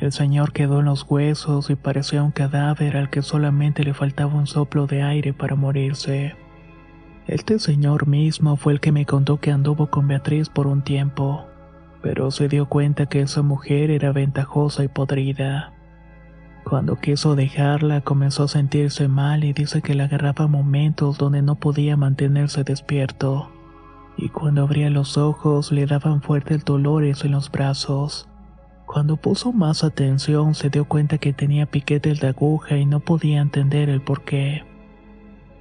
El señor quedó en los huesos y parecía un cadáver al que solamente le faltaba un soplo de aire para morirse. Este señor mismo fue el que me contó que anduvo con Beatriz por un tiempo, pero se dio cuenta que esa mujer era ventajosa y podrida. Cuando quiso dejarla comenzó a sentirse mal y dice que le agarraba momentos donde no podía mantenerse despierto y cuando abría los ojos le daban fuertes dolores en los brazos. Cuando puso más atención se dio cuenta que tenía piquetes de aguja y no podía entender el por qué.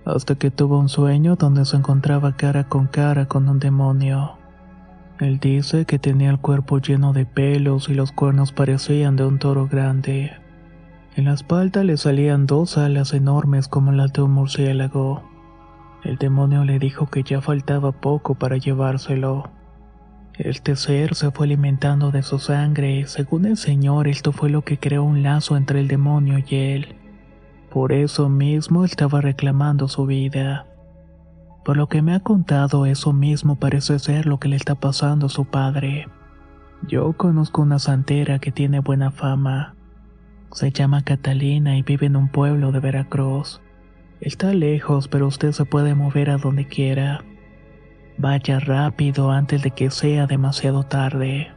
Hasta que tuvo un sueño donde se encontraba cara con cara con un demonio. Él dice que tenía el cuerpo lleno de pelos y los cuernos parecían de un toro grande. En la espalda le salían dos alas enormes como las de un murciélago. El demonio le dijo que ya faltaba poco para llevárselo. Este ser se fue alimentando de su sangre y según el señor esto fue lo que creó un lazo entre el demonio y él. Por eso mismo estaba reclamando su vida. Por lo que me ha contado eso mismo parece ser lo que le está pasando a su padre. Yo conozco una santera que tiene buena fama. Se llama Catalina y vive en un pueblo de Veracruz. Está lejos, pero usted se puede mover a donde quiera. Vaya rápido antes de que sea demasiado tarde.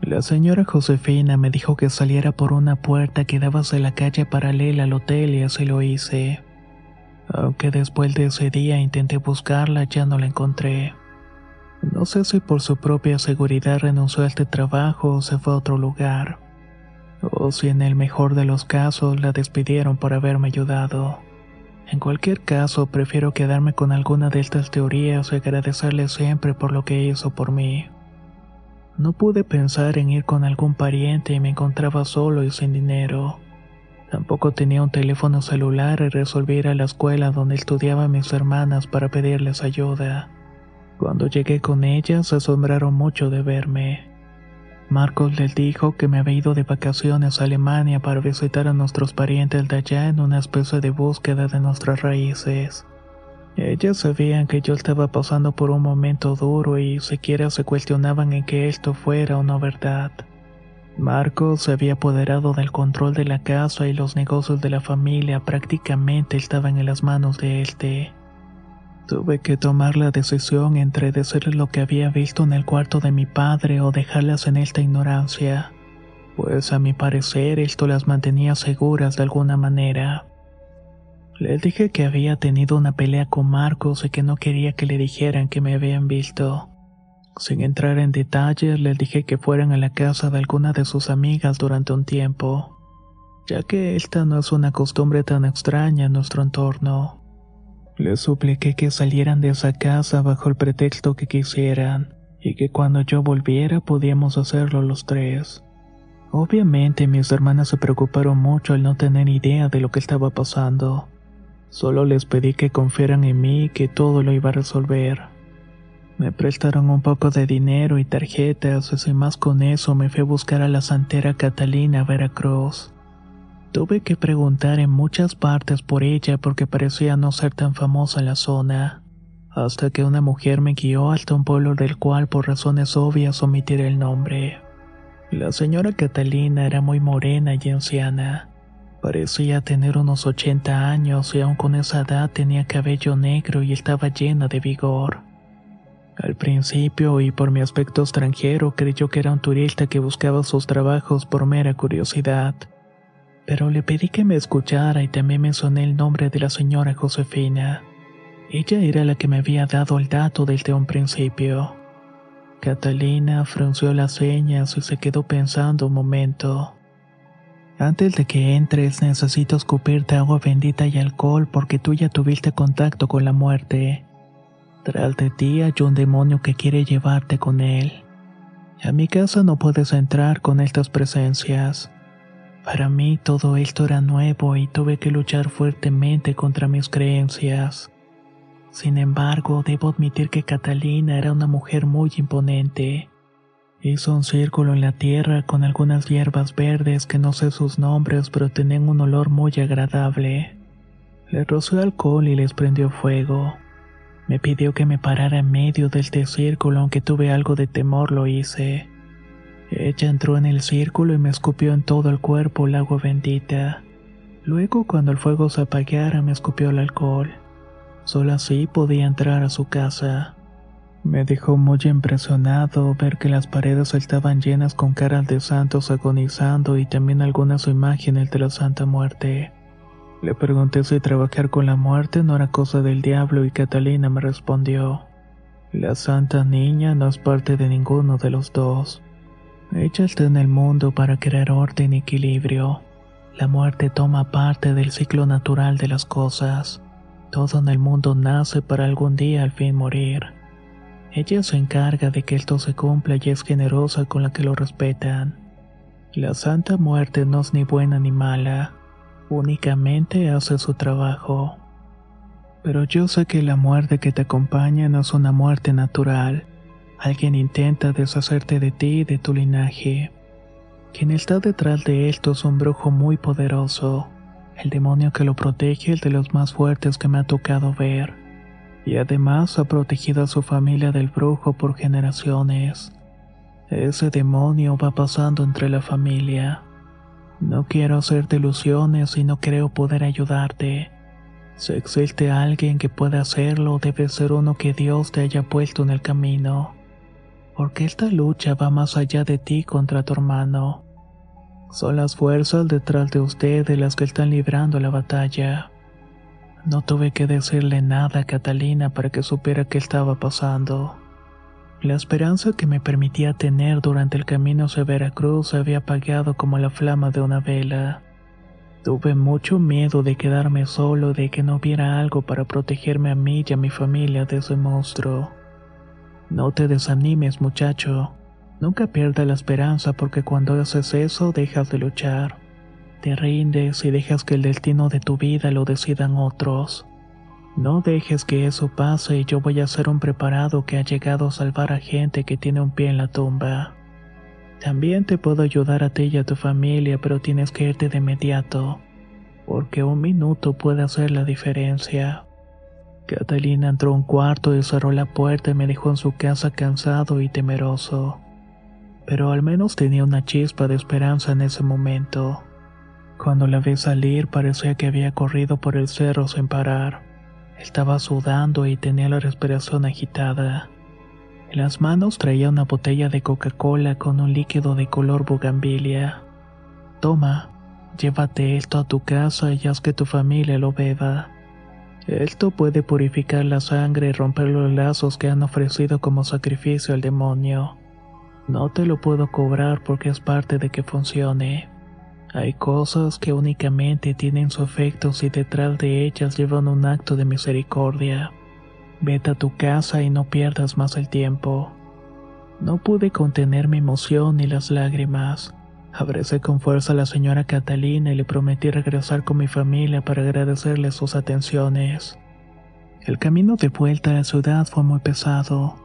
La señora Josefina me dijo que saliera por una puerta que daba hacia la calle paralela al hotel y así lo hice. Aunque después de ese día intenté buscarla, ya no la encontré. No sé si por su propia seguridad renunció a este trabajo o se fue a otro lugar. O si en el mejor de los casos la despidieron por haberme ayudado. En cualquier caso, prefiero quedarme con alguna de estas teorías y agradecerle siempre por lo que hizo por mí. No pude pensar en ir con algún pariente y me encontraba solo y sin dinero. Tampoco tenía un teléfono celular y resolví ir a la escuela donde estudiaban mis hermanas para pedirles ayuda. Cuando llegué con ellas se asombraron mucho de verme. Marcos les dijo que me había ido de vacaciones a Alemania para visitar a nuestros parientes de allá en una especie de búsqueda de nuestras raíces. Ellas sabían que yo estaba pasando por un momento duro y siquiera se cuestionaban en que esto fuera o no verdad. Marcos se había apoderado del control de la casa y los negocios de la familia prácticamente estaban en las manos de este. Tuve que tomar la decisión entre decirle lo que había visto en el cuarto de mi padre o dejarlas en esta ignorancia, pues a mi parecer esto las mantenía seguras de alguna manera. Le dije que había tenido una pelea con Marcos y que no quería que le dijeran que me habían visto. Sin entrar en detalles, le dije que fueran a la casa de alguna de sus amigas durante un tiempo, ya que esta no es una costumbre tan extraña en nuestro entorno. Les supliqué que salieran de esa casa bajo el pretexto que quisieran, y que cuando yo volviera podíamos hacerlo los tres. Obviamente mis hermanas se preocuparon mucho al no tener idea de lo que estaba pasando. Solo les pedí que confiaran en mí y que todo lo iba a resolver. Me prestaron un poco de dinero y tarjetas y más con eso me fui a buscar a la santera Catalina Veracruz. Tuve que preguntar en muchas partes por ella porque parecía no ser tan famosa en la zona, hasta que una mujer me guió hasta un pueblo del cual por razones obvias omitiré el nombre. La señora Catalina era muy morena y anciana. Parecía tener unos 80 años y aun con esa edad tenía cabello negro y estaba llena de vigor. Al principio y por mi aspecto extranjero creyó que era un turista que buscaba sus trabajos por mera curiosidad pero le pedí que me escuchara y también mencioné el nombre de la señora Josefina. Ella era la que me había dado el dato desde un principio. Catalina frunció las ceñas y se quedó pensando un momento. Antes de que entres necesito escupirte agua bendita y alcohol porque tú ya tuviste contacto con la muerte. Tras de ti hay un demonio que quiere llevarte con él. A mi casa no puedes entrar con estas presencias. Para mí todo esto era nuevo y tuve que luchar fuertemente contra mis creencias. Sin embargo, debo admitir que Catalina era una mujer muy imponente. Hizo un círculo en la tierra con algunas hierbas verdes que no sé sus nombres pero tenían un olor muy agradable. Le roció alcohol y les prendió fuego. Me pidió que me parara en medio de este círculo aunque tuve algo de temor lo hice. Ella entró en el círculo y me escupió en todo el cuerpo el agua bendita. Luego, cuando el fuego se apagara, me escupió el alcohol. Solo así podía entrar a su casa. Me dejó muy impresionado ver que las paredes estaban llenas con caras de santos agonizando y también algunas imágenes de la Santa Muerte. Le pregunté si trabajar con la muerte no era cosa del diablo y Catalina me respondió, la Santa Niña no es parte de ninguno de los dos. Ella está en el mundo para crear orden y equilibrio. La muerte toma parte del ciclo natural de las cosas. Todo en el mundo nace para algún día al fin morir. Ella se encarga de que esto se cumpla y es generosa con la que lo respetan. La Santa Muerte no es ni buena ni mala, únicamente hace su trabajo. Pero yo sé que la muerte que te acompaña no es una muerte natural, Alguien intenta deshacerte de ti y de tu linaje. Quien está detrás de esto es un brujo muy poderoso, el demonio que lo protege es de los más fuertes que me ha tocado ver, y además ha protegido a su familia del brujo por generaciones. Ese demonio va pasando entre la familia. No quiero hacerte ilusiones y no creo poder ayudarte. Si existe alguien que pueda hacerlo, debe ser uno que Dios te haya puesto en el camino porque esta lucha va más allá de ti contra tu hermano. Son las fuerzas detrás de ustedes las que están librando la batalla. No tuve que decirle nada a Catalina para que supiera qué estaba pasando. La esperanza que me permitía tener durante el camino hacia Veracruz se había apagado como la flama de una vela. Tuve mucho miedo de quedarme solo, de que no hubiera algo para protegerme a mí y a mi familia de ese monstruo. No te desanimes, muchacho. Nunca pierdas la esperanza porque cuando haces eso dejas de luchar. Te rindes y dejas que el destino de tu vida lo decidan otros. No dejes que eso pase y yo voy a ser un preparado que ha llegado a salvar a gente que tiene un pie en la tumba. También te puedo ayudar a ti y a tu familia, pero tienes que irte de inmediato, porque un minuto puede hacer la diferencia. Catalina entró a un cuarto y cerró la puerta y me dejó en su casa cansado y temeroso. pero al menos tenía una chispa de esperanza en ese momento. Cuando la vi salir parecía que había corrido por el cerro sin parar. Estaba sudando y tenía la respiración agitada. En las manos traía una botella de Coca-Cola con un líquido de color bugambilia. Toma, llévate esto a tu casa y haz que tu familia lo beba. Esto puede purificar la sangre y romper los lazos que han ofrecido como sacrificio al demonio. No te lo puedo cobrar porque es parte de que funcione. Hay cosas que únicamente tienen su efecto si detrás de ellas llevan un acto de misericordia. Vete a tu casa y no pierdas más el tiempo. No pude contener mi emoción ni las lágrimas. Abracé con fuerza a la señora Catalina y le prometí regresar con mi familia para agradecerle sus atenciones. El camino de vuelta a la ciudad fue muy pesado.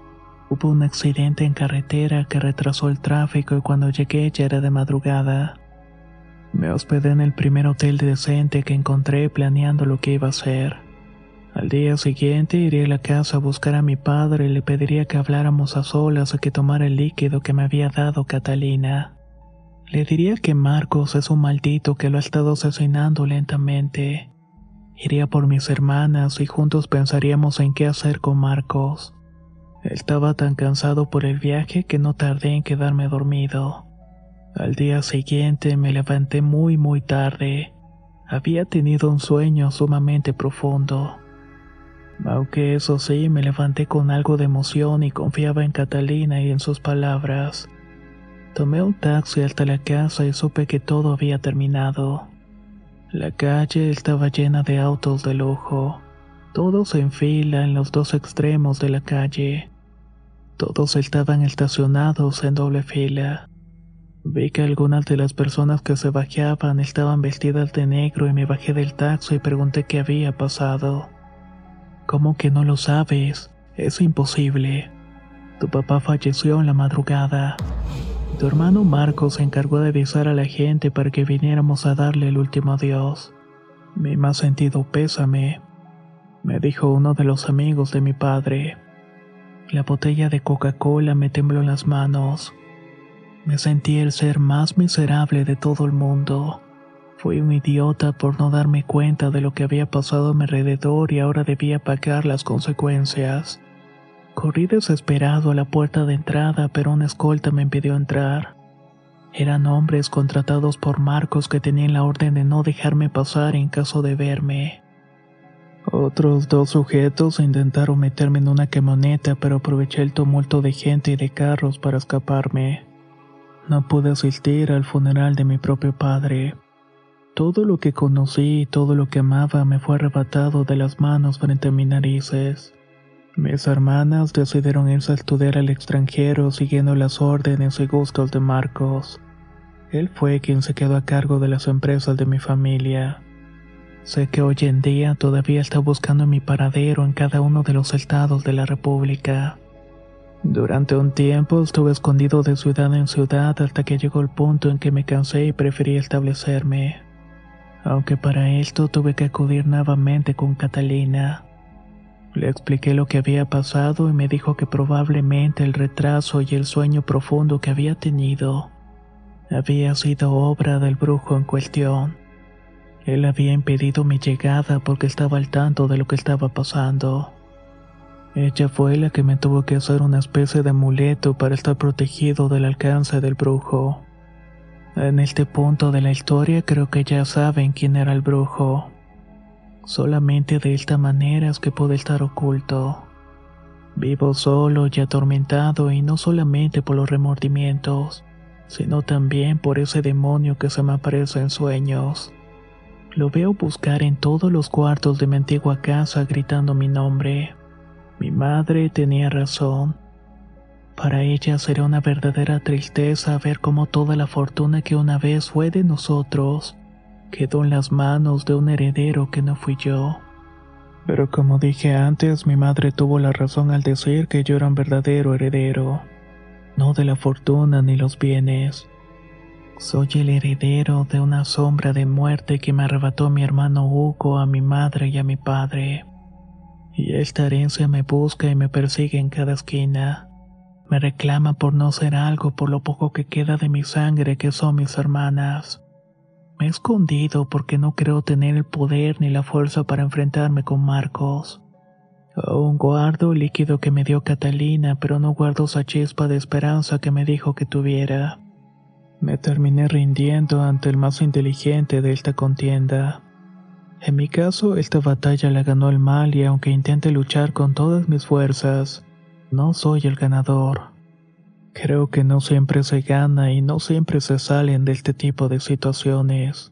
Hubo un accidente en carretera que retrasó el tráfico y cuando llegué ya era de madrugada. Me hospedé en el primer hotel decente que encontré planeando lo que iba a hacer. Al día siguiente iré a la casa a buscar a mi padre y le pediría que habláramos a solas o que tomara el líquido que me había dado Catalina. Le diría que Marcos es un maldito que lo ha estado asesinando lentamente. Iría por mis hermanas y juntos pensaríamos en qué hacer con Marcos. Estaba tan cansado por el viaje que no tardé en quedarme dormido. Al día siguiente me levanté muy muy tarde. Había tenido un sueño sumamente profundo. Aunque eso sí, me levanté con algo de emoción y confiaba en Catalina y en sus palabras. Tomé un taxi hasta la casa y supe que todo había terminado. La calle estaba llena de autos de lujo, todos en fila en los dos extremos de la calle. Todos estaban estacionados en doble fila. Vi que algunas de las personas que se bajaban estaban vestidas de negro y me bajé del taxi y pregunté qué había pasado. ¿Cómo que no lo sabes? Es imposible. Tu papá falleció en la madrugada. Tu hermano Marcos se encargó de avisar a la gente para que viniéramos a darle el último adiós. Mi más sentido pésame, me dijo uno de los amigos de mi padre. La botella de Coca-Cola me tembló en las manos. Me sentí el ser más miserable de todo el mundo. Fui un idiota por no darme cuenta de lo que había pasado a mi alrededor y ahora debía pagar las consecuencias. Corrí desesperado a la puerta de entrada, pero una escolta me impidió entrar. Eran hombres contratados por Marcos que tenían la orden de no dejarme pasar en caso de verme. Otros dos sujetos intentaron meterme en una camioneta, pero aproveché el tumulto de gente y de carros para escaparme. No pude asistir al funeral de mi propio padre. Todo lo que conocí y todo lo que amaba me fue arrebatado de las manos frente a mis narices. Mis hermanas decidieron irse a estudiar al extranjero siguiendo las órdenes y gustos de Marcos. Él fue quien se quedó a cargo de las empresas de mi familia. Sé que hoy en día todavía está buscando mi paradero en cada uno de los estados de la República. Durante un tiempo estuve escondido de ciudad en ciudad hasta que llegó el punto en que me cansé y preferí establecerme. Aunque para esto tuve que acudir nuevamente con Catalina. Le expliqué lo que había pasado y me dijo que probablemente el retraso y el sueño profundo que había tenido había sido obra del brujo en cuestión. Él había impedido mi llegada porque estaba al tanto de lo que estaba pasando. Ella fue la que me tuvo que hacer una especie de amuleto para estar protegido del alcance del brujo. En este punto de la historia creo que ya saben quién era el brujo. Solamente de esta manera es que puede estar oculto. Vivo solo y atormentado y no solamente por los remordimientos, sino también por ese demonio que se me aparece en sueños. Lo veo buscar en todos los cuartos de mi antigua casa gritando mi nombre. Mi madre tenía razón. Para ella será una verdadera tristeza ver cómo toda la fortuna que una vez fue de nosotros quedó en las manos de un heredero que no fui yo. Pero como dije antes, mi madre tuvo la razón al decir que yo era un verdadero heredero, no de la fortuna ni los bienes. Soy el heredero de una sombra de muerte que me arrebató mi hermano Hugo, a mi madre y a mi padre. Y esta herencia me busca y me persigue en cada esquina. Me reclama por no ser algo por lo poco que queda de mi sangre que son mis hermanas. Me he escondido porque no creo tener el poder ni la fuerza para enfrentarme con Marcos. Aún guardo el líquido que me dio Catalina, pero no guardo esa chispa de esperanza que me dijo que tuviera. Me terminé rindiendo ante el más inteligente de esta contienda. En mi caso, esta batalla la ganó el mal y aunque intente luchar con todas mis fuerzas, no soy el ganador. Creo que no siempre se gana y no siempre se salen de este tipo de situaciones.